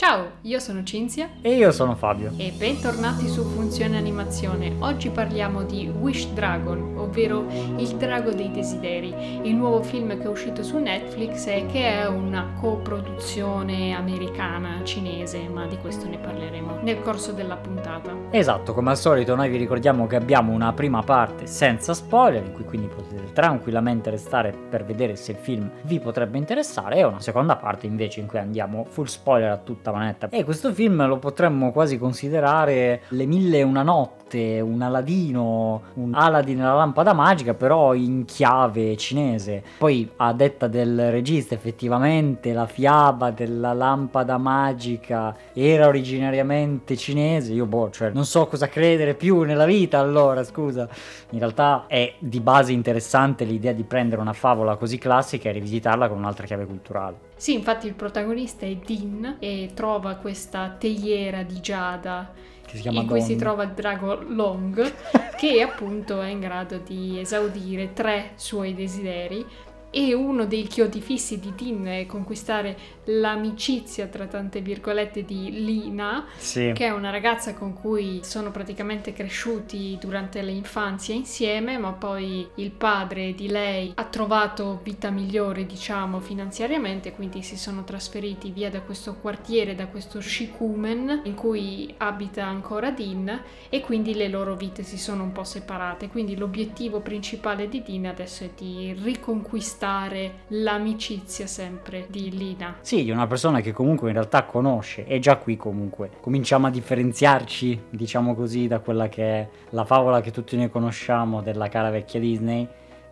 Ciao, io sono Cinzia E io sono Fabio. e bentornati su Funzione Animazione. Oggi parliamo di Wish Dragon, ovvero Il drago dei desideri, il nuovo film che è uscito su Netflix e che è una coproduzione americana cinese, ma di questo ne parleremo nel corso della puntata. Esatto, come al solito noi vi ricordiamo che abbiamo una prima parte senza spoiler, in cui quindi potete tranquillamente restare per vedere se il film vi potrebbe interessare, e una seconda parte invece in cui andiamo full spoiler a tutta manetta. E questo film lo potremmo quasi considerare Le mille e una notte, un Aladino, un Aladdin nella lampada magica, però in chiave cinese. Poi a detta del regista effettivamente la fiaba della lampada magica era originariamente cinese, io boh, cioè non so cosa credere più nella vita allora, scusa. In realtà è di base interessante l'idea di prendere una favola così classica e rivisitarla con un'altra chiave culturale. Sì, infatti il protagonista è Din e trova questa teiera di giada in cui si Don. trova il drago Long che appunto è in grado di esaudire tre suoi desideri e uno dei chiodi fissi di Din è conquistare l'amicizia tra tante virgolette di Lina Sì. che è una ragazza con cui sono praticamente cresciuti durante l'infanzia insieme, ma poi il padre di lei ha trovato vita migliore, diciamo, finanziariamente, quindi si sono trasferiti via da questo quartiere, da questo Shikumen, in cui abita ancora Din, e quindi le loro vite si sono un po' separate. Quindi l'obiettivo principale di Din adesso è di riconquistare l'amicizia sempre di Lina. Sì, di una persona che comunque in realtà conosce, e già qui comunque cominciamo a differenziarci, diciamo così, da quella che è la favola che tutti noi conosciamo della cara vecchia Disney.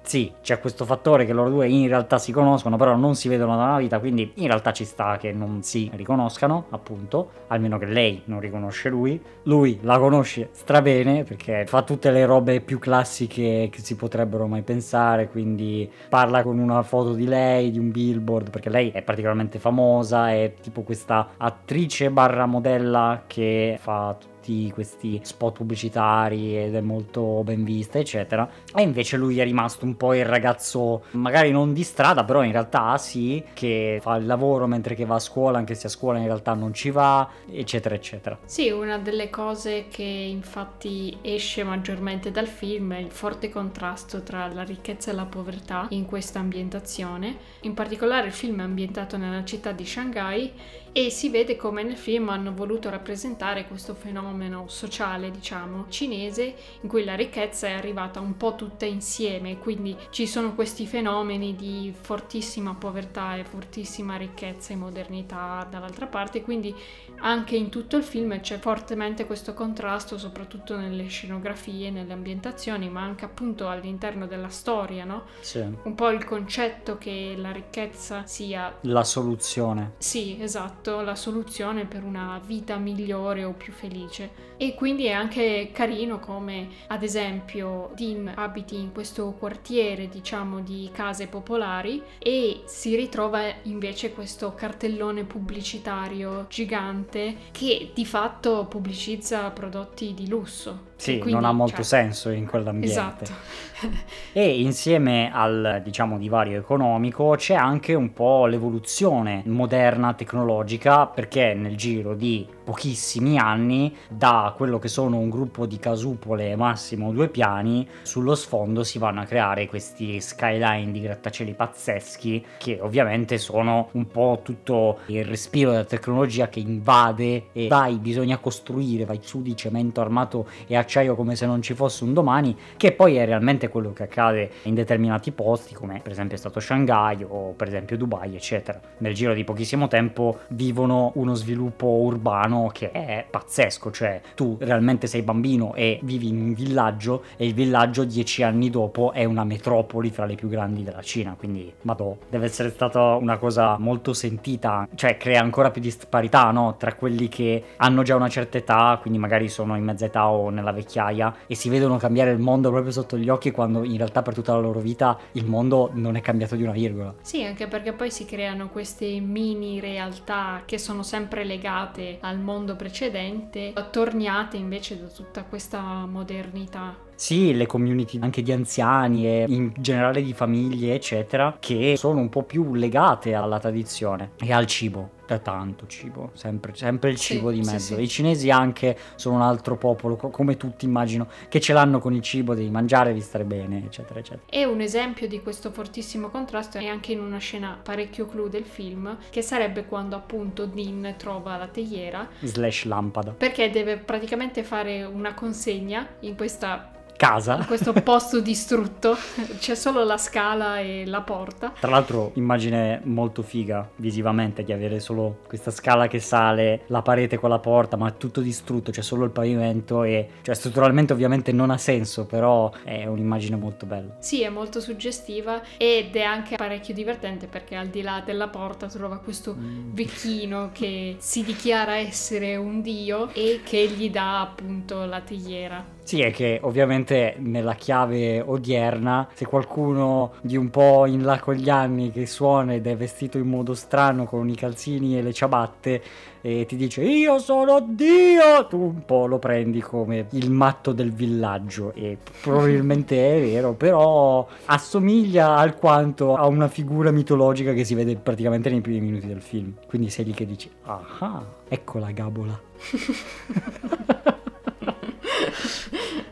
Sì, c'è questo fattore che loro due in realtà si conoscono, però non si vedono da una vita, quindi in realtà ci sta che non si riconoscano, appunto, almeno che lei non riconosce lui. Lui la conosce strabene perché fa tutte le robe più classiche che si potrebbero mai pensare, quindi parla con una foto di lei, di un billboard, perché lei è particolarmente famosa, è tipo questa attrice barra modella che fa tutti questi spot pubblicitari ed è molto ben vista, eccetera. E invece lui è rimasto un po' il ragazzo, magari non di strada, però in realtà sì, che fa il lavoro mentre che va a scuola, anche se a scuola in realtà non ci va, eccetera, eccetera. Sì, una delle cose che infatti esce maggiormente dal film è il forte contrasto tra la ricchezza e la povertà in questa ambientazione. In particolare il film è ambientato nella città di Shanghai e si vede come nel film hanno voluto rappresentare questo fenomeno sociale, diciamo, cinese, in cui la ricchezza è arrivata un po' tutta insieme, quindi ci sono questi fenomeni di fortissima povertà e fortissima ricchezza e modernità dall'altra parte, quindi anche in tutto il film c'è fortemente questo contrasto, soprattutto nelle scenografie, nelle ambientazioni, ma anche appunto all'interno della storia, no? Sì. Un po' il concetto che la ricchezza sia La soluzione. sì, esatto, la soluzione per una vita migliore o più felice. E quindi è anche carino come, ad esempio, Dean abiti in questo quartiere, diciamo, di case popolari e si ritrova invece questo cartellone pubblicitario gigante che di fatto pubblicizza prodotti di lusso. Sì, quindi, non ha molto cioè, senso in quell'ambiente. Esatto. E insieme al diciamo divario economico c'è anche un po' l'evoluzione moderna tecnologica perché nel giro di pochissimi anni da quello che sono un gruppo di casupole massimo due piani sullo sfondo si vanno a creare questi skyline di grattacieli pazzeschi che ovviamente sono un po' tutto il respiro della tecnologia che invade e vai bisogna costruire vai su di cemento armato e acciaio come se non ci fosse un domani che poi è realmente quello che accade in determinati posti, come per esempio è stato Shanghai o per esempio Dubai, eccetera. Nel giro di pochissimo tempo vivono uno sviluppo urbano che è pazzesco, cioè tu realmente sei bambino e vivi in un villaggio e il villaggio dieci anni dopo è una metropoli fra le più grandi della Cina, quindi madò, deve essere stata una cosa molto sentita, cioè crea ancora più disparità, no? Tra quelli che hanno già una certa età, quindi magari sono in mezza età o nella vecchiaia e si vedono cambiare il mondo proprio sotto gli occhi quando in realtà per tutta la loro vita il mondo non è cambiato di una virgola. Sì, anche perché poi si creano queste mini realtà che sono sempre legate al mondo precedente, attorniate invece da tutta questa modernità. Sì, le community anche di anziani e in generale di famiglie, eccetera, che sono un po' più legate alla tradizione e al cibo da tanto cibo, sempre, sempre il cibo sì, di mezzo. Sì, sì. I cinesi anche sono un altro popolo, co- come tutti immagino, che ce l'hanno con il cibo, devi mangiare, devi stare bene, eccetera, eccetera. E un esempio di questo fortissimo contrasto è anche in una scena parecchio clou del film, che sarebbe quando appunto Dean trova la teiera. Slash lampada. Perché deve praticamente fare una consegna in questa casa. In questo posto distrutto c'è solo la scala e la porta. Tra l'altro immagine molto figa visivamente di avere solo questa scala che sale, la parete con la porta, ma tutto distrutto, c'è solo il pavimento e cioè strutturalmente ovviamente non ha senso, però è un'immagine molto bella. Sì, è molto suggestiva ed è anche parecchio divertente perché al di là della porta trova questo Mm. vecchino che si dichiara essere un dio e che gli dà appunto la teiera. Sì, è che ovviamente nella chiave odierna, se qualcuno di un po' in là con gli anni che suona ed è vestito in modo strano con i calzini e le ciabatte e ti dice io sono Dio, tu un po' lo prendi come il matto del villaggio e probabilmente è vero, però assomiglia alquanto a una figura mitologica che si vede praticamente nei primi minuti del film. Quindi sei lì che dici, ah, ecco la gabola.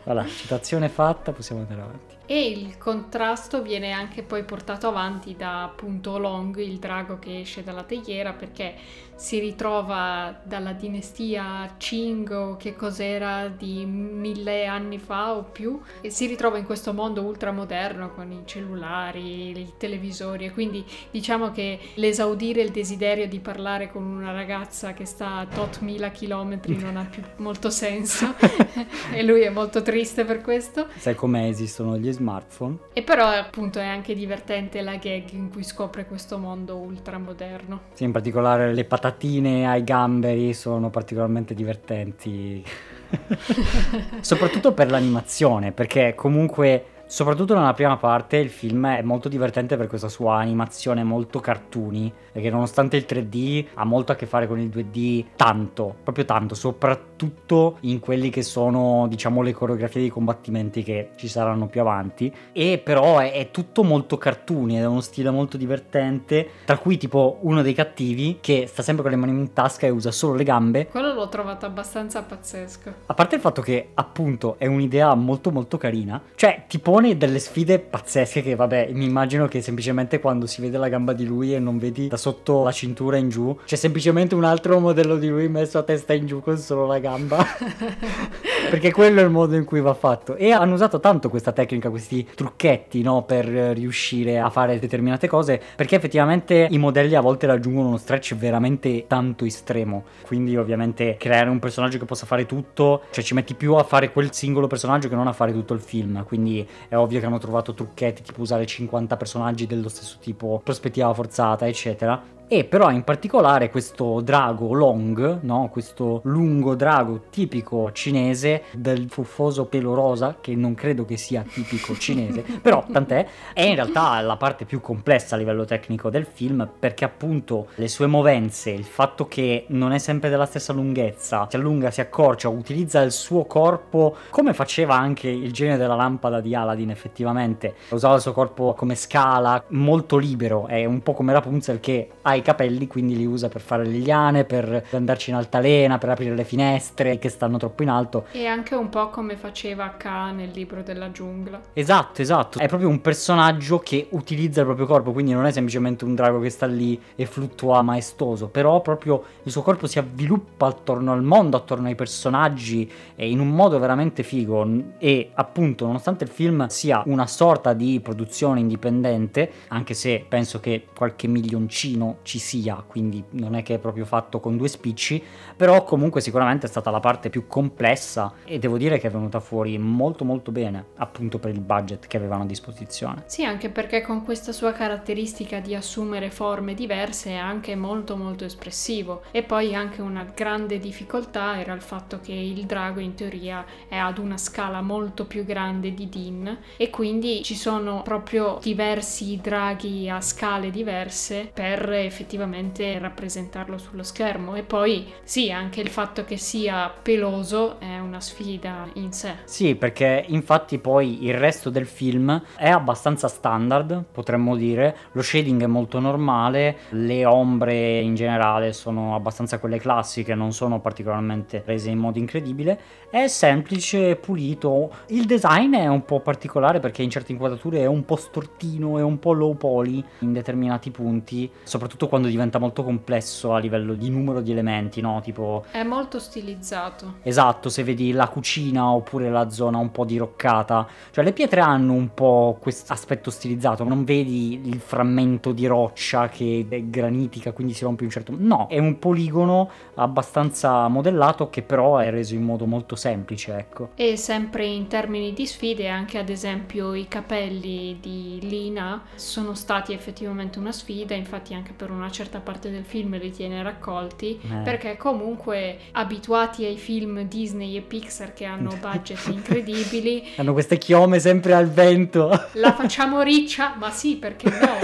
Voilà, citazione fatta, possiamo andare avanti. E il contrasto viene anche poi portato avanti da appunto Long, il drago che esce dalla teiera, perché si ritrova dalla dinastia Qing o che cos'era di mille anni fa o più, e si ritrova in questo mondo ultramoderno con i cellulari, i televisori, e quindi diciamo che l'esaudire il desiderio di parlare con una ragazza che sta a tot mila chilometri non ha più molto senso, e lui è molto triste per questo. Sai com'è esistono gli smartphone? E però appunto è anche divertente la gag in cui scopre questo mondo ultramoderno. Sì, in particolare le patatine ai gamberi sono particolarmente divertenti. Soprattutto per l'animazione, perché comunque Soprattutto nella prima parte il film è molto divertente per questa sua animazione molto cartoony, perché nonostante il 3D ha molto a che fare con il 2D tanto, proprio tanto, soprattutto in quelli che sono diciamo le coreografie di combattimenti che ci saranno più avanti, e però è, è tutto molto cartoony ed è uno stile molto divertente, tra cui tipo uno dei cattivi che sta sempre con le mani in tasca e usa solo le gambe. Quello l'ho trovato abbastanza pazzesco. A parte il fatto che appunto è un'idea molto molto carina, cioè ti pone delle sfide pazzesche che vabbè mi immagino che semplicemente quando si vede la gamba di lui e non vedi da sotto la cintura in giù c'è semplicemente un altro modello di lui messo a testa in giù con solo la gamba perché quello è il modo in cui va fatto. E hanno usato tanto questa tecnica questi trucchetti no per riuscire a fare determinate cose perché effettivamente i modelli a volte raggiungono uno stretch veramente tanto estremo. Quindi ovviamente creare un personaggio che possa fare tutto cioè ci metti più a fare quel singolo personaggio che non a fare tutto il film. Quindi è ovvio che hanno trovato trucchetti tipo usare 50 personaggi dello stesso tipo, prospettiva forzata, eccetera. E però in particolare questo drago Long, no? questo lungo drago tipico cinese del fuffoso pelo rosa, che non credo che sia tipico cinese, però tant'è, è in realtà la parte più complessa a livello tecnico del film perché appunto le sue movenze, il fatto che non è sempre della stessa lunghezza, si allunga, si accorcia, utilizza il suo corpo come faceva anche il genio della lampada di Aladdin effettivamente, usava il suo corpo come scala, molto libero, è un po' come Rapunzel che ha i capelli, quindi li usa per fare le liane, per andarci in altalena, per aprire le finestre che stanno troppo in alto. E anche un po' come faceva K nel libro della giungla. Esatto, esatto. È proprio un personaggio che utilizza il proprio corpo, quindi non è semplicemente un drago che sta lì e fluttua maestoso, però proprio il suo corpo si avviluppa attorno al mondo, attorno ai personaggi, e in un modo veramente figo. E appunto, nonostante il film sia una sorta di produzione indipendente, anche se penso che qualche milioncino ci sia, quindi non è che è proprio fatto con due spicci, però comunque sicuramente è stata la parte più complessa e devo dire che è venuta fuori molto molto bene, appunto per il budget che avevano a disposizione. Sì, anche perché con questa sua caratteristica di assumere forme diverse è anche molto molto espressivo e poi anche una grande difficoltà era il fatto che il drago in teoria è ad una scala molto più grande di Din e quindi ci sono proprio diversi draghi a scale diverse per effettivamente rappresentarlo sullo schermo. E poi sì, anche il fatto che sia peloso è una sfida in sé. Sì, perché infatti poi il resto del film è abbastanza standard, potremmo dire. Lo shading è molto normale, le ombre in generale sono abbastanza quelle classiche, non sono particolarmente rese in modo incredibile. È semplice, pulito. Il design è un po' particolare perché in certe inquadrature è un po' stortino, è un po' low poly in determinati punti, soprattutto quando diventa molto complesso a livello di numero di elementi, no? Tipo... È molto stilizzato. Esatto, se vedi la cucina oppure la zona un po' diroccata, cioè le pietre hanno un po' questo aspetto stilizzato, non vedi il frammento di roccia che è granitica, quindi si rompe un certo. No, è un poligono abbastanza modellato che però è reso in modo molto semplice, ecco. E sempre in termini di sfide, anche ad esempio i capelli di Lina sono stati effettivamente una sfida, infatti anche per una certa parte del film li tiene raccolti, eh. perché comunque abituati ai film Disney e Pixar che hanno budget incredibili, hanno queste chiome sempre al vento. La facciamo riccia? Ma sì, perché no?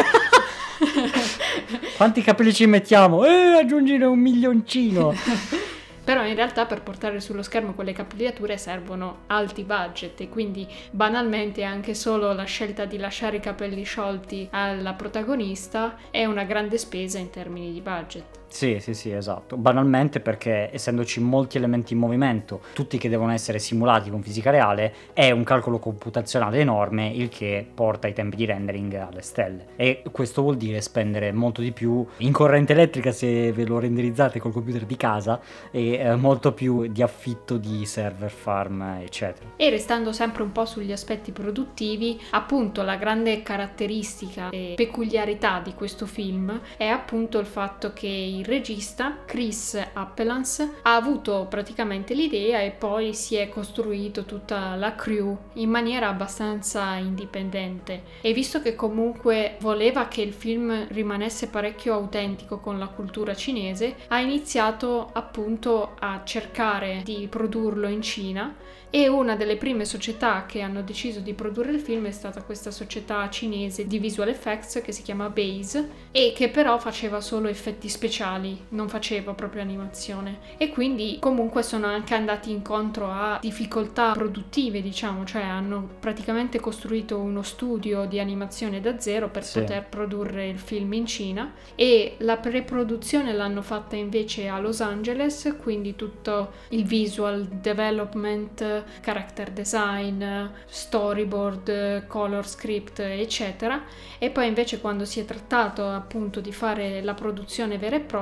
Quanti capelli ci mettiamo? Eh, aggiungere un milioncino. Però in realtà per portare sullo schermo quelle capigliature servono alti budget e quindi banalmente anche solo la scelta di lasciare i capelli sciolti alla protagonista è una grande spesa in termini di budget. Sì, sì, sì, esatto. Banalmente perché essendoci molti elementi in movimento, tutti che devono essere simulati con fisica reale, è un calcolo computazionale enorme, il che porta i tempi di rendering alle stelle. E questo vuol dire spendere molto di più in corrente elettrica se ve lo renderizzate col computer di casa e eh, molto più di affitto di server farm, eccetera. E restando sempre un po' sugli aspetti produttivi, appunto la grande caratteristica e peculiarità di questo film è appunto il fatto che il regista Chris Appelans ha avuto praticamente l'idea e poi si è costruito tutta la crew in maniera abbastanza indipendente. E visto che comunque voleva che il film rimanesse parecchio autentico con la cultura cinese ha iniziato appunto a cercare di produrlo in Cina e una delle prime società che hanno deciso di produrre il film è stata questa società cinese di visual effects che si chiama Base e che però faceva solo effetti speciali, non faceva proprio animazione e quindi comunque sono anche andati incontro a difficoltà produttive, diciamo, cioè hanno praticamente costruito uno studio di animazione da zero per sì. poter produrre il film in Cina e la pre-produzione l'hanno fatta invece a Los Angeles, quindi tutto il visual development character design, storyboard, color script, eccetera. E poi invece quando si è trattato appunto di fare la produzione vera e propria,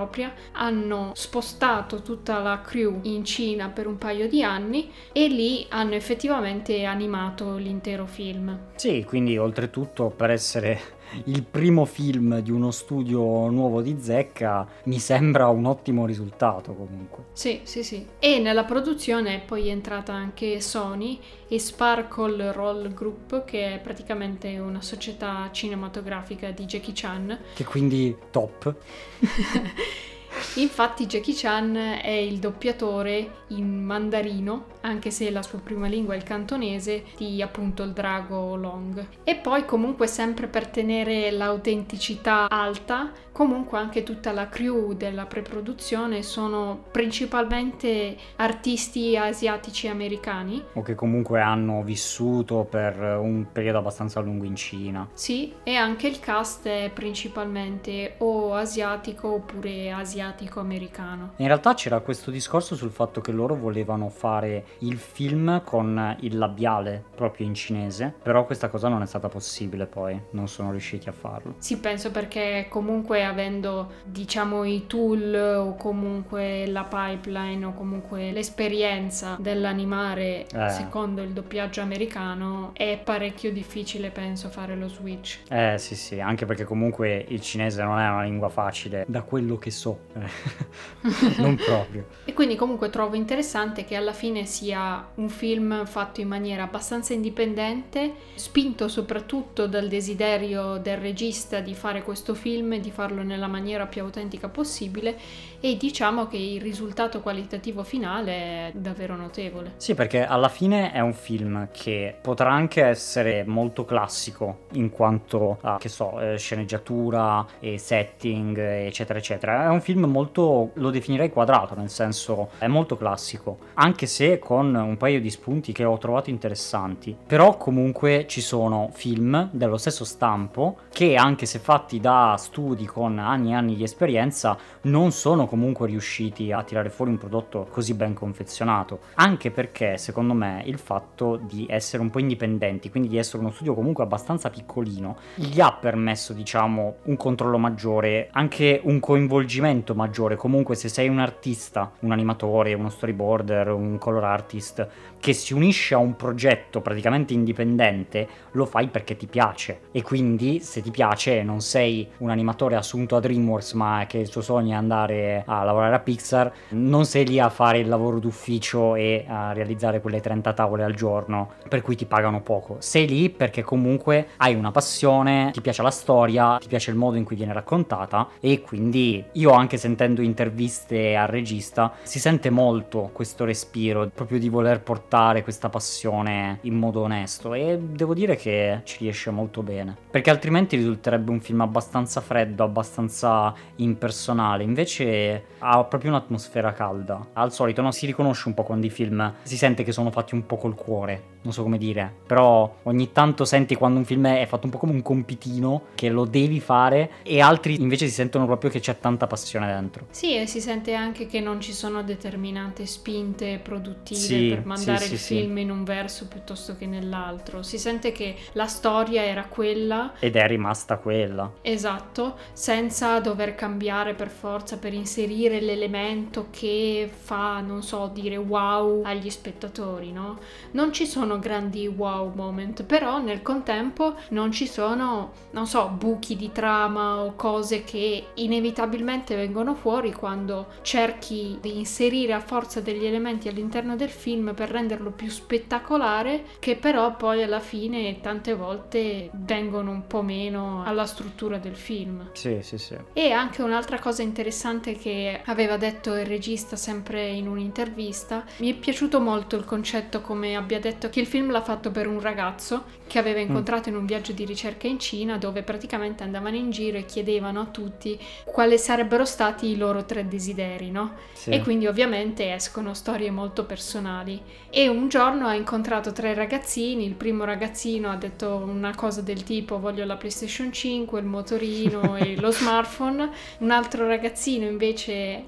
hanno spostato tutta la crew in Cina per un paio di anni e lì hanno effettivamente animato l'intero film. Sì, quindi oltretutto per essere il primo film di uno studio nuovo di Zecca mi sembra un ottimo risultato comunque. Sì, sì, sì. E nella produzione è poi entrata anche Sony e Sparkle Roll Group, che è praticamente una società cinematografica di Jackie Chan. Che quindi top. Infatti Jackie Chan è il doppiatore in mandarino, anche se la sua prima lingua è il cantonese, di appunto il drago Long. E poi comunque sempre per tenere l'autenticità alta, comunque anche tutta la crew della preproduzione sono principalmente artisti asiatici americani. O che comunque hanno vissuto per un periodo abbastanza lungo in Cina. Sì, e anche il cast è principalmente o asiatico oppure asiatico-americano. In realtà c'era questo discorso sul fatto che loro volevano fare il film con il labiale proprio in cinese, però questa cosa non è stata possibile poi, non sono riusciti a farlo. Sì, penso perché comunque avendo diciamo i tool o comunque la pipeline o comunque l'esperienza dell'animare eh. secondo il doppiaggio americano è parecchio difficile penso fare lo switch. Eh sì sì, anche perché comunque il cinese non è una lingua facile da quello che so. non proprio. E quindi comunque trovo interessante che alla fine sia un film fatto in maniera abbastanza indipendente, spinto soprattutto dal desiderio del regista di fare questo film e di farlo nella maniera più autentica possibile e diciamo che il risultato qualitativo finale è davvero notevole. Sì, perché alla fine è un film che potrà anche essere molto classico in quanto a, che so, eh, sceneggiatura e setting, eccetera, eccetera. È un film molto, lo definirei quadrato, nel senso è molto classico, anche se con un paio di spunti che ho trovato interessanti. Però comunque ci sono film dello stesso stampo che anche se fatti da studi con anni e anni di esperienza non sono comunque riusciti a tirare fuori un prodotto così ben confezionato, anche perché secondo me il fatto di essere un po' indipendenti, quindi di essere uno studio comunque abbastanza piccolino, gli ha permesso diciamo un controllo maggiore, anche un coinvolgimento maggiore, comunque se sei un artista, un animatore, uno storyboarder, un color artist che si unisce a un progetto praticamente indipendente, lo fai perché ti piace. E quindi se ti piace non sei un animatore assunto a DreamWorks ma che il suo sogno è andare a lavorare a Pixar, non sei lì a fare il lavoro d'ufficio e a realizzare quelle 30 tavole al giorno per cui ti pagano poco. Sei lì perché comunque hai una passione, ti piace la storia, ti piace il modo in cui viene raccontata e quindi io anche sentendo interviste al regista si sente molto questo respiro proprio di voler portare questa passione in modo onesto e devo dire che ci riesce molto bene perché altrimenti risulterebbe un film abbastanza freddo, abbastanza impersonale invece ha proprio un'atmosfera calda. Al solito no, si riconosce un po' quando i film si sente che sono fatti un po' col cuore, non so come dire, però ogni tanto senti quando un film è fatto un po' come un compitino che lo devi fare e altri invece si sentono proprio che c'è tanta passione dentro. Sì, e si sente anche che non ci sono determinate spinte produttive sì, per mandare sì, il sì, film in un verso piuttosto che nell'altro. Si sente che la storia era quella ed è rimasta quella. Esatto, senza dover cambiare per forza per inserire l'elemento che fa, non so, dire wow agli spettatori, no? Non ci sono grandi wow moment, però nel contempo non ci sono, non so, buchi di trama o cose che inevitabilmente vengono fuori quando cerchi di inserire a forza degli elementi all'interno del film per renderlo più spettacolare, che però poi alla fine tante volte vengono un po' meno alla struttura del film. Sì, sì, sì. E anche un'altra cosa interessante che aveva detto il regista sempre in un'intervista, mi è piaciuto molto il concetto come abbia detto che il film l'ha fatto per un ragazzo che aveva mm. incontrato in un viaggio di ricerca in Cina dove praticamente andavano in giro e chiedevano a tutti quali sarebbero stati i loro tre desideri, no? Sì. E quindi ovviamente escono storie molto personali. E un giorno ha incontrato tre ragazzini, il primo ragazzino ha detto una cosa del tipo voglio la PlayStation 5, il motorino e lo smartphone, un altro ragazzino invece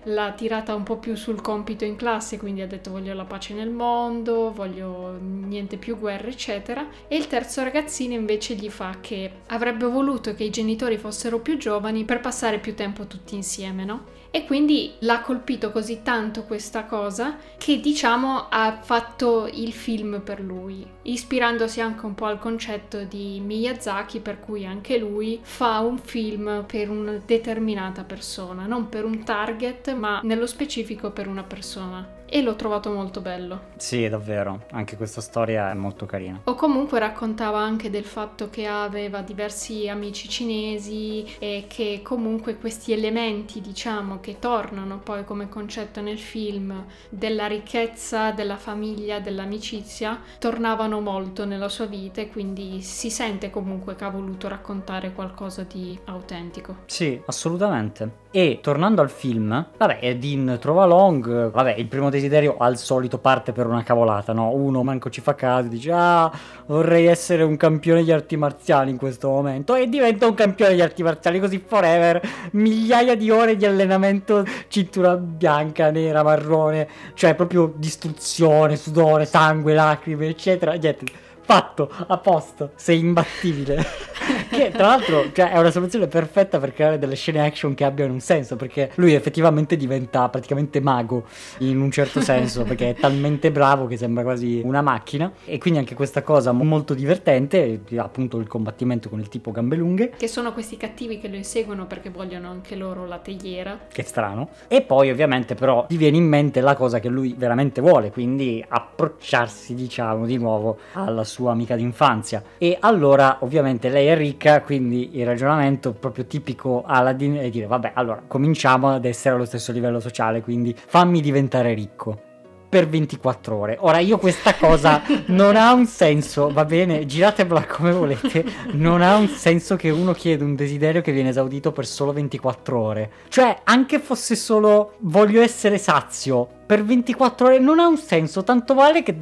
l'ha tirata un po' più sul compito in classe, quindi ha detto voglio la pace nel mondo, voglio niente più guerre, eccetera. E il terzo ragazzino invece gli fa che avrebbe voluto che i genitori fossero più giovani per passare più tempo tutti insieme, no? E quindi l'ha colpito così tanto questa cosa che diciamo ha fatto il film per lui, ispirandosi anche un po' al concetto di Miyazaki per cui anche lui fa un film per una determinata persona, non per un target ma nello specifico per una persona e l'ho trovato molto bello. Sì, davvero, anche questa storia è molto carina. O comunque raccontava anche del fatto che aveva diversi amici cinesi e che comunque questi elementi, diciamo, che tornano poi come concetto nel film della ricchezza, della famiglia, dell'amicizia, tornavano molto nella sua vita e quindi si sente comunque che ha voluto raccontare qualcosa di autentico. Sì, assolutamente. E tornando al film, vabbè, Dean trova Long, vabbè, il primo desiderio al solito parte per una cavolata, no? Uno manco ci fa caso, dice "Ah, vorrei essere un campione di arti marziali in questo momento" e diventa un campione di arti marziali così forever, migliaia di ore di allenamento, cintura bianca, nera, marrone, cioè proprio distruzione, sudore, sangue, lacrime, eccetera. Niente fatto, a posto, sei imbattibile. che tra l'altro cioè, è una soluzione perfetta per creare delle scene action che abbiano un senso, perché lui effettivamente diventa praticamente mago in un certo senso, perché è talmente bravo che sembra quasi una macchina e quindi anche questa cosa molto divertente, appunto il combattimento con il tipo gambe lunghe. Che sono questi cattivi che lo inseguono perché vogliono anche loro la teiera. Che strano. E poi ovviamente però ti viene in mente la cosa che lui veramente vuole, quindi approcciarsi diciamo di nuovo alla sua amica d'infanzia. E allora ovviamente lei è ricca, quindi il ragionamento proprio tipico Aladdin è dire vabbè allora cominciamo ad essere allo stesso livello sociale, quindi fammi diventare ricco per 24 ore. Ora io questa cosa non ha un senso, va bene, giratevela come volete, non ha un senso che uno chiede un desiderio che viene esaudito per solo 24 ore. Cioè, anche fosse solo voglio essere sazio per 24 ore non ha un senso, tanto vale che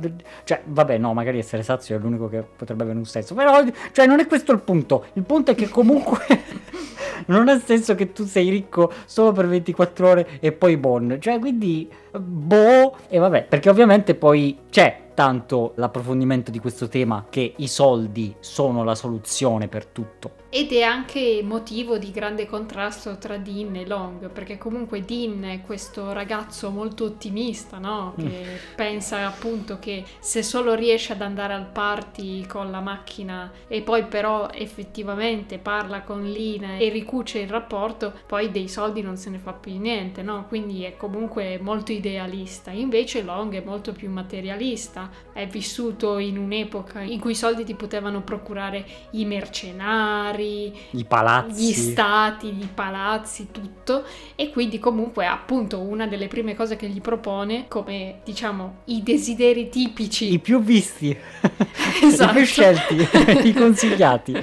cioè, vabbè, no, magari essere sazio è l'unico che potrebbe avere un senso, però cioè non è questo il punto. Il punto è che comunque non ha senso che tu sei ricco solo per 24 ore e poi bon. Cioè, quindi boh, e vabbè, perché ovviamente poi c'è tanto l'approfondimento di questo tema che i soldi sono la soluzione per tutto. Ed è anche motivo di grande contrasto tra Dean e Long, perché comunque Dean è questo ragazzo molto ottimista, no? Che mm. pensa appunto che se solo riesce ad andare al party con la macchina e poi però effettivamente parla con Lina e ricuce il rapporto, poi dei soldi non se ne fa più niente, no? Quindi è comunque molto idealista. Invece Long è molto più materialista, è vissuto in un'epoca in cui i soldi ti potevano procurare i mercenari, vari, i palazzi, gli stati, i palazzi, tutto. E quindi comunque appunto una delle prime cose che gli propone come diciamo i desideri tipici. I più visti, esatto. i più scelti, i consigliati.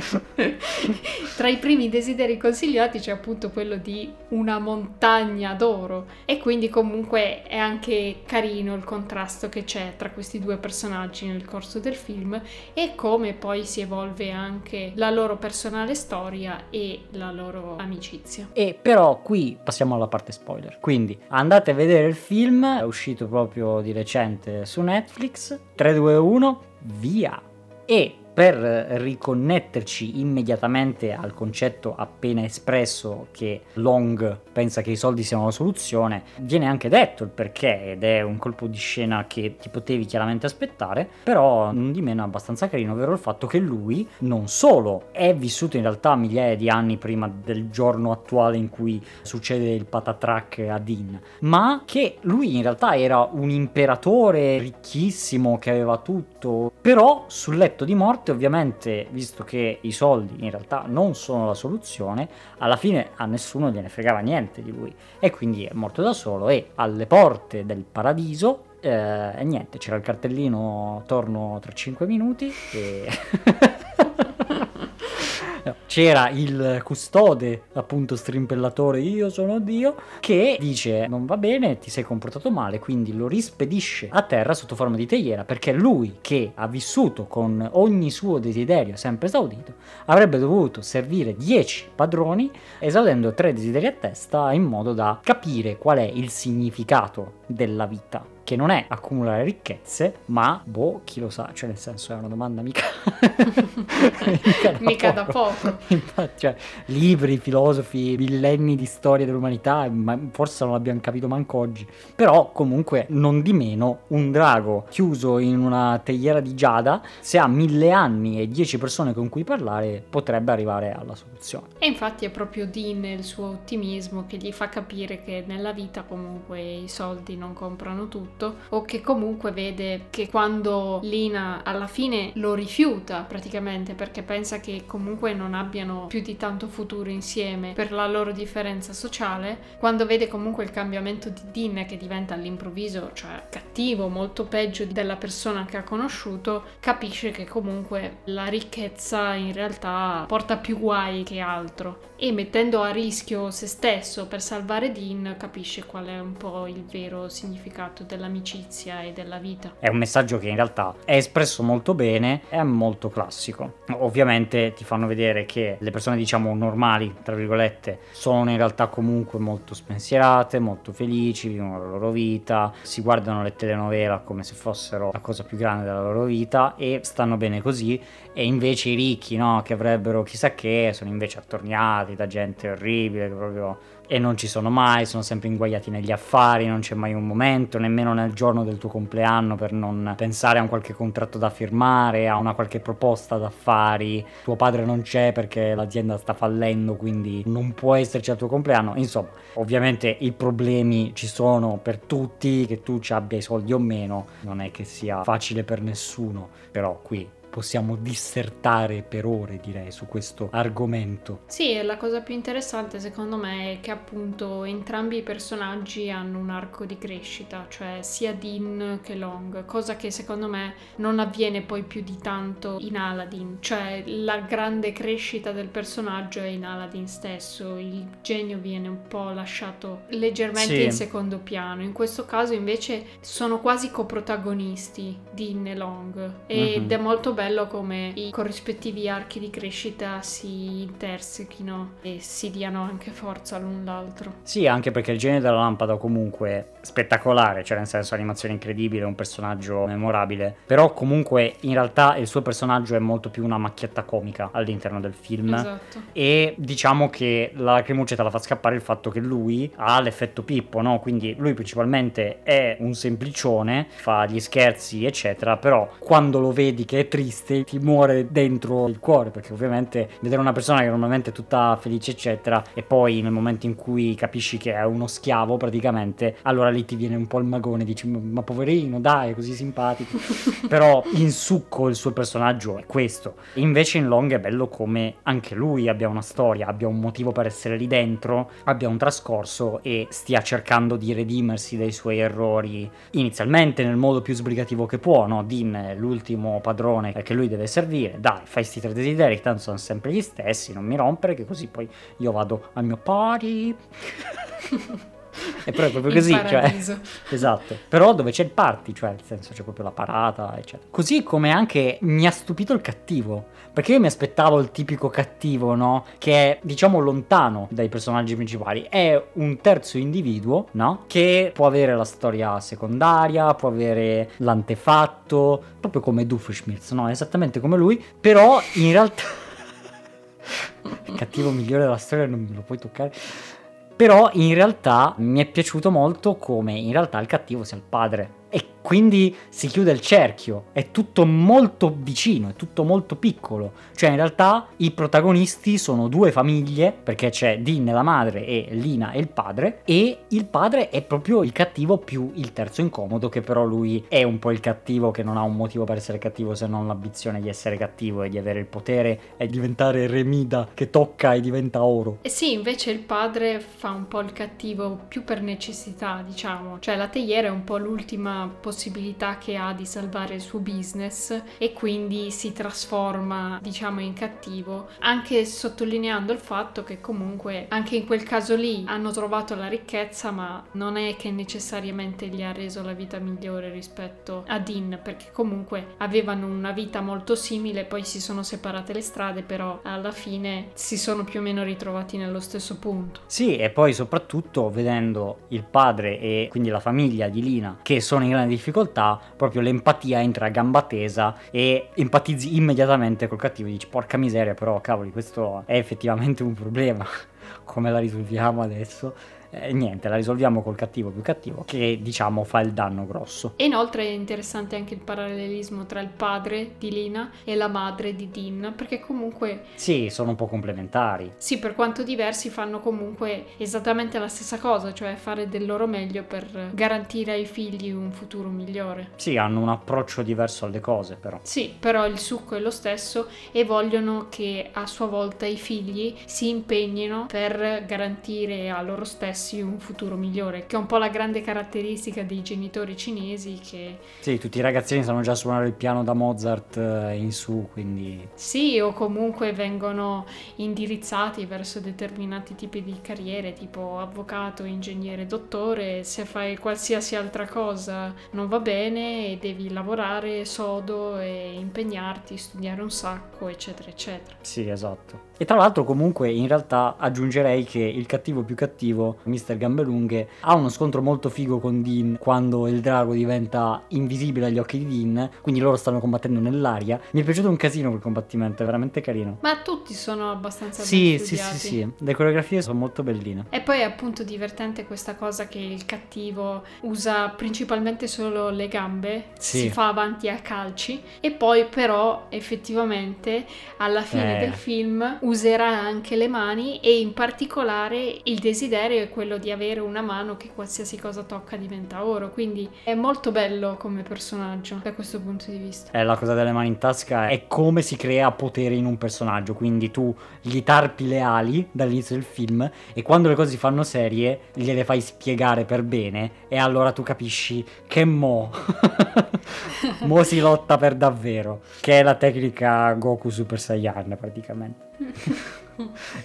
Tra i primi desideri consigliati c'è appunto quello di una montagna d'oro e quindi comunque è anche carino il contrasto che c'è tra questi due personaggi nel corso del film e come poi si evolve anche la loro personalità personale storia e la loro amicizia. E però qui passiamo alla parte spoiler. Quindi andate a vedere il film, è uscito proprio di recente su Netflix. 3, 2, 1, via! E per riconnetterci immediatamente al concetto appena espresso che Long pensa che i soldi siano la soluzione, viene anche detto il perché ed è un colpo di scena che ti potevi chiaramente aspettare, però non di meno è abbastanza carino, ovvero il fatto che lui non solo è vissuto in realtà migliaia di anni prima del giorno attuale in cui succede il patatrack a Dean, ma che lui in realtà era un imperatore ricchissimo che aveva tutto, però sul letto di morte ovviamente, visto che i soldi in realtà non sono la soluzione, alla fine a nessuno gliene fregava niente di lui. E quindi è morto da solo e alle porte del paradiso eh, e niente, c'era il cartellino torno tra 5 minuti e... c'era il custode, appunto strimpellatore io sono Dio, che dice non va bene, ti sei comportato male, quindi lo rispedisce a terra sotto forma di teiera, perché lui che ha vissuto con ogni suo desiderio sempre esaudito, avrebbe dovuto servire 10 padroni, esaudendo 3 desideri a testa in modo da capire qual è il significato della vita che non è accumulare ricchezze, ma boh, chi lo sa, cioè nel senso è una domanda mica, mica, da, mica poco. da poco. Infatti, cioè, libri, filosofi, millenni di storia dell'umanità, ma forse non l'abbiamo capito manco oggi. Però comunque, non di meno, un drago chiuso in una teiera di giada, se ha mille anni e dieci persone con cui parlare, potrebbe arrivare alla soluzione. E infatti è proprio Dean il suo ottimismo che gli fa capire che nella vita comunque i soldi non comprano tutto tutto o che comunque vede che quando Lina alla fine lo rifiuta praticamente perché pensa che comunque non abbiano più di tanto futuro insieme per la loro differenza sociale, quando vede comunque il cambiamento di Dean che diventa all'improvviso, cioè cattivo, molto peggio della persona che ha conosciuto, capisce che comunque la ricchezza in realtà porta più guai che altro e mettendo a rischio se stesso per salvare Dean capisce qual è un po' il vero significato della dell'amicizia e della vita. È un messaggio che in realtà è espresso molto bene, è molto classico. Ovviamente ti fanno vedere che le persone diciamo normali, tra virgolette, sono in realtà comunque molto spensierate, molto felici, vivono la loro vita, si guardano le telenovela come se fossero la cosa più grande della loro vita e stanno bene così e invece i ricchi, no, che avrebbero chissà che, sono invece attorniati da gente orribile proprio e non ci sono mai, sono sempre inguaiati negli affari, non c'è mai un momento, nemmeno nel giorno del tuo compleanno per non pensare a un qualche contratto da firmare, a una qualche proposta d'affari, tuo padre non c'è perché l'azienda sta fallendo, quindi non può esserci al tuo compleanno, insomma, ovviamente i problemi ci sono per tutti, che tu ci abbia i soldi o meno, non è che sia facile per nessuno, però qui possiamo dissertare per ore, direi, su questo argomento. Sì, la cosa più interessante secondo me è che appunto entrambi i personaggi hanno un arco di crescita, cioè sia Dean che Long, cosa che secondo me non avviene poi più di tanto in Aladdin, cioè la grande crescita del personaggio è in Aladdin stesso, il genio viene un po' lasciato leggermente Sì. in secondo piano, in questo caso invece sono quasi coprotagonisti Dean e Long ed Mhm. è molto bello come i corrispettivi archi di crescita si intersechino e si diano anche forza l'un l'altro. Sì, anche perché il genio della lampada comunque spettacolare, cioè nel senso animazione incredibile, un personaggio memorabile, però comunque in realtà il suo personaggio è molto più una macchietta comica all'interno del film. Esatto. E diciamo che la lacrimuccia te la fa scappare il fatto che lui ha l'effetto Pippo, no? Quindi lui principalmente è un semplicione, fa gli scherzi, eccetera, però quando lo vedi che è triste ti muore dentro il cuore, perché ovviamente vedere una persona che normalmente è tutta felice, eccetera, e poi nel momento in cui capisci che è uno schiavo praticamente, allora lì ti viene un po' il magone, dici "Ma- poverino, dai, è così simpatico. però in succo il suo personaggio è questo. Invece in Long è bello come anche lui abbia una storia, abbia un motivo per essere lì dentro, abbia un trascorso e stia cercando di redimersi dai suoi errori inizialmente nel modo più sbrigativo che può, no? Dean è l'ultimo padrone che lui deve servire, dai, fai sti tre desideri, tanto sono sempre gli stessi, non mi rompere che così poi io vado al mio party. È proprio Il così, cioè. Esatto, però dove c'è il party, cioè nel senso c'è proprio la parata, eccetera. Così come anche mi ha stupito il cattivo, perché io mi aspettavo il tipico cattivo, no? Che è, diciamo, lontano dai personaggi principali. È un terzo individuo, no? Che può avere la storia secondaria, può avere l'antefatto, proprio come Doofenshmirtz, no? Esattamente come lui, però in realtà... il cattivo migliore della storia non me lo puoi toccare. Però in realtà mi è piaciuto molto come in realtà il cattivo sia il padre. E quindi si chiude il cerchio. È tutto molto vicino, è tutto molto piccolo. Cioè in realtà i protagonisti sono due famiglie, perché c'è Dean la madre e Lina e il padre. E il padre è proprio il cattivo più il terzo incomodo, che però lui è un po' il cattivo che non ha un motivo per essere cattivo se non l'ambizione di essere cattivo e di avere il potere e diventare remida che tocca e diventa oro. E sì, invece il padre fa un po' il cattivo più per necessità, diciamo. Cioè la teiera è un po' l'ultima possibilità che ha di salvare il suo business e quindi si trasforma, diciamo, in cattivo, anche sottolineando il fatto che comunque anche in quel caso lì hanno trovato la ricchezza, ma non è che necessariamente gli ha reso la vita migliore rispetto a Dean, perché comunque avevano una vita molto simile, poi si sono separate le strade, però alla fine si sono più o meno ritrovati nello stesso punto. Sì, e poi soprattutto vedendo il padre e quindi la famiglia di Lina che sono in grande difficoltà, proprio l'empatia entra a gamba tesa e empatizzi immediatamente col cattivo. Dici, porca miseria, però cavoli, questo è effettivamente un problema. Come la risolviamo adesso? Eh, niente, la risolviamo col cattivo più cattivo che diciamo fa il danno grosso. E inoltre è interessante anche il parallelismo tra il padre di Lina e la madre di Dean, perché comunque Sì, sono un po' complementari. sì, per quanto diversi fanno comunque esattamente la stessa cosa, cioè fare del loro meglio per garantire ai figli un futuro migliore. Sì, hanno un approccio diverso alle cose, però. Sì, però il succo è lo stesso e vogliono che a sua volta i figli si impegnino per garantire a loro stessi augurarsi un futuro migliore, che è un po' la grande caratteristica dei genitori cinesi che... Sì, tutti i ragazzini sanno già suonare il piano da Mozart eh, in su, quindi... Sì, o comunque vengono indirizzati verso determinati tipi di carriere, tipo avvocato, ingegnere, dottore, se fai qualsiasi altra cosa non va bene e devi lavorare sodo e impegnarti, studiare un sacco, eccetera, eccetera. Sì, esatto. E tra l'altro comunque in realtà aggiungerei che il cattivo più cattivo, Mr. Gambelunghe, ha uno scontro molto figo con Dean quando il drago diventa invisibile agli occhi di Dean, quindi loro stanno combattendo nell'aria. Mi è piaciuto un casino quel combattimento, è veramente carino. Ma tutti sono abbastanza sì, sì, sì, sì, le coreografie sono molto belline. E poi è appunto divertente questa cosa che il cattivo usa principalmente solo le gambe, Sì. si fa avanti a calci e poi però effettivamente alla fine Eh. del film userà anche le mani e in particolare il desiderio è quello di avere una mano che qualsiasi cosa tocca diventa oro, quindi è molto bello come personaggio da questo punto di vista. Eh, la cosa delle mani in tasca è come si crea potere in un personaggio, quindi tu gli tarpi le ali dall'inizio del film e quando le cose si fanno serie gliele fai spiegare per bene e allora tu capisci che mo, mo si lotta per davvero, che è la tecnica Goku Super Saiyan praticamente.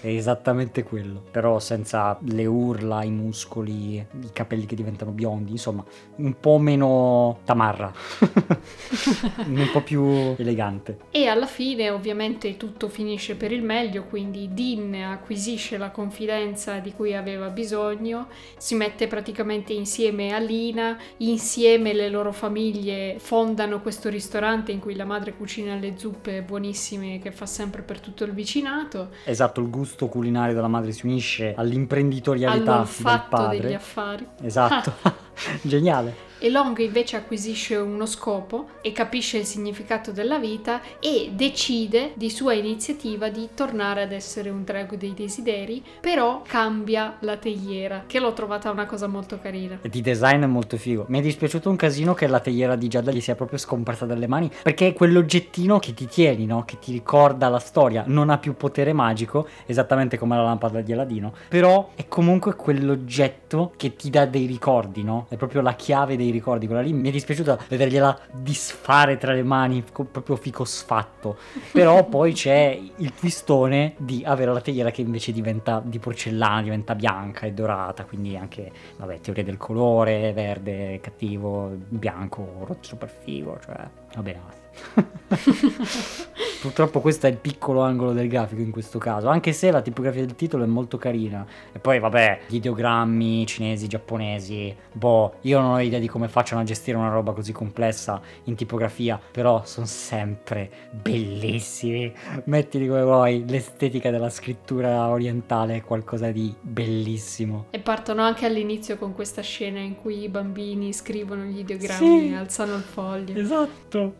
È esattamente quello, però senza le urla, i muscoli, i capelli che diventano biondi, insomma, un po' meno tamarra, un po' più elegante. E alla fine ovviamente tutto finisce per il meglio, quindi Dean acquisisce la confidenza di cui aveva bisogno, si mette praticamente insieme a Lina, insieme le loro famiglie fondano questo ristorante in cui la madre cucina le zuppe buonissime che fa sempre per tutto il vicinato, Esatto, il gusto culinario della madre si unisce all'imprenditorialità del padre. degli affari. Esatto, geniale. E Long invece acquisisce uno scopo e capisce il significato della vita e decide di sua iniziativa di tornare ad essere un drago dei desideri, però cambia la teiera, che l'ho trovata una cosa molto carina. Di design è molto figo. Mi è dispiaciuto un casino che la teiera di Giada gli sia proprio scomparsa dalle mani, perché è quell'oggettino che ti tieni, no? Che ti ricorda la storia. Non ha più potere magico, esattamente come la lampada di Aladino, però è comunque quell'oggetto che ti dà dei ricordi, no? È proprio la chiave dei ricordi. Quella lì mi è dispiaciuta vedergliela disfare tra le mani, proprio fico sfatto. Però poi c'è il twistone di avere la teiera che invece diventa di porcellana, diventa bianca e dorata, quindi anche, vabbè, teoria del colore, verde, cattivo, bianco, rotto super figo, cioè, va bene. basta. Purtroppo questo è il piccolo angolo del grafico in questo caso, anche se la tipografia del titolo è molto carina. E poi vabbè, gli ideogrammi cinesi, giapponesi, boh, io non ho idea di come facciano a gestire una roba così complessa in tipografia, però sono sempre bellissimi. Mettili come vuoi, l'estetica della scrittura orientale è qualcosa di bellissimo. E partono anche all'inizio con questa scena in cui i bambini scrivono gli ideogrammi Sì. e alzano il foglio. Esatto.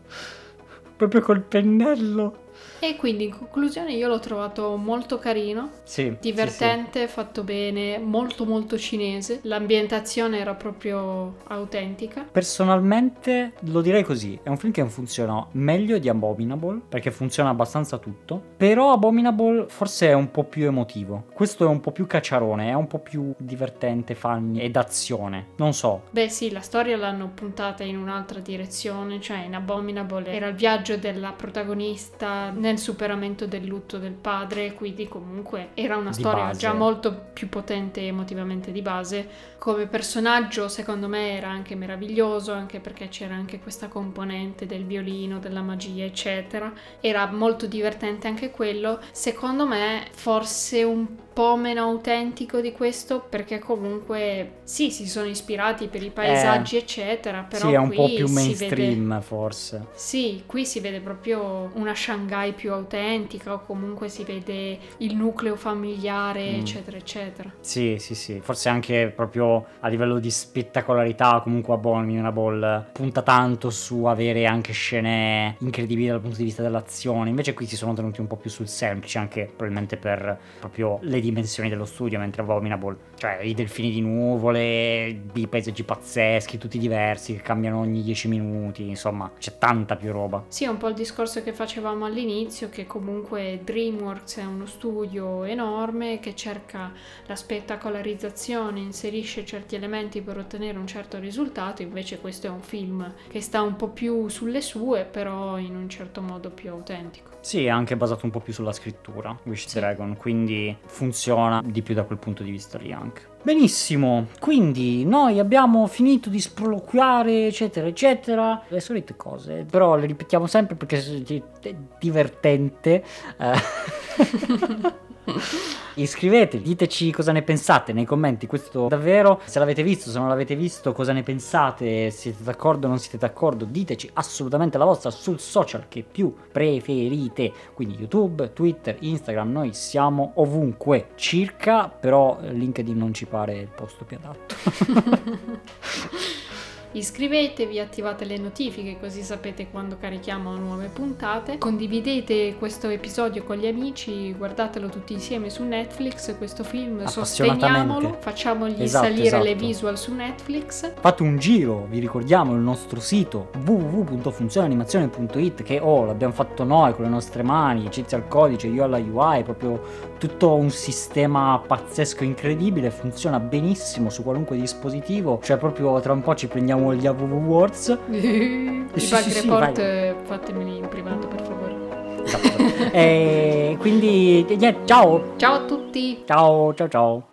Proprio col pennello. E quindi in conclusione io l'ho trovato molto carino, Sì. divertente, fatto bene, molto molto cinese. L'ambientazione era proprio autentica. Personalmente lo direi così, è un film che funziona meglio di Abominable perché funziona abbastanza tutto, però Abominable forse è un po' più emotivo, questo è un po' più cacciarone, è un po' più divertente, funny ed azione, non so. Beh sì, la storia l'hanno puntata in un'altra direzione, cioè in Abominable era il viaggio della protagonista nel superamento del lutto del padre, quindi comunque era una Di storia base. già molto più potente emotivamente di base. Come personaggio secondo me era anche meraviglioso, anche perché c'era anche questa componente del violino, della magia, eccetera. Era molto divertente anche quello. Secondo me forse un po' meno autentico di questo perché comunque sì, si sono ispirati per i paesaggi eccetera, però Eh. sì, è un qui po' più mainstream vede forse. sì, qui si vede proprio una Shanghai più autentica o comunque si vede il nucleo familiare, Mm. eccetera, eccetera. Sì, sì, sì, forse anche proprio a livello di spettacolarità, comunque Abominable punta tanto su avere anche scene incredibili dal punto di vista dell'azione, invece qui si sono tenuti un po' più sul semplice, anche probabilmente per proprio le dimensioni dello studio mentre Abominable, cioè i delfini di nuvole, i paesaggi pazzeschi, tutti diversi, che cambiano ogni 10 minuti, insomma, c'è tanta più roba. Sì, è un po' il discorso che facevamo all'inizio, che comunque DreamWorks è uno studio enorme che cerca la spettacolarizzazione, inserisce certi elementi per ottenere un certo risultato, invece questo è un film che sta un po' più sulle sue, però in un certo modo più autentico. Sì, è anche basato un po' più sulla scrittura, Wish sì. Dragon, quindi funziona di più da quel punto di vista lì anche. Benissimo, quindi noi abbiamo finito di sproloquiare, eccetera, eccetera, le solite cose, però le ripetiamo sempre perché è divertente. Eh. Iscrivetevi, diteci cosa ne pensate nei commenti, questo davvero, se l'avete visto, se non l'avete visto, cosa ne pensate, siete d'accordo o non siete d'accordo, diteci assolutamente la vostra sul social che più preferite, quindi YouTube, Twitter, Instagram, noi siamo ovunque, circa, però LinkedIn non ci pare il posto più adatto. Iscrivetevi, attivate le notifiche così sapete quando carichiamo nuove puntate. Condividete questo episodio con gli amici, guardatelo tutti insieme su Netflix, questo film sosteniamolo, facciamogli esatto, salire esatto. le visual su Netflix. Fate un giro, vi ricordiamo il nostro sito www.funzionanimazione.it che oh, l'abbiamo fatto noi con le nostre mani, eccezia al codice, io alla UI, proprio tutto un sistema pazzesco incredibile, funziona benissimo su qualunque dispositivo, cioè proprio tra un po' ci prendiamo facciamo gli AVV Awards. I sì, bug sì, report sì, fatemeli in privato per favore. E quindi niente, ciao. Ciao a tutti. Ciao, ciao, ciao.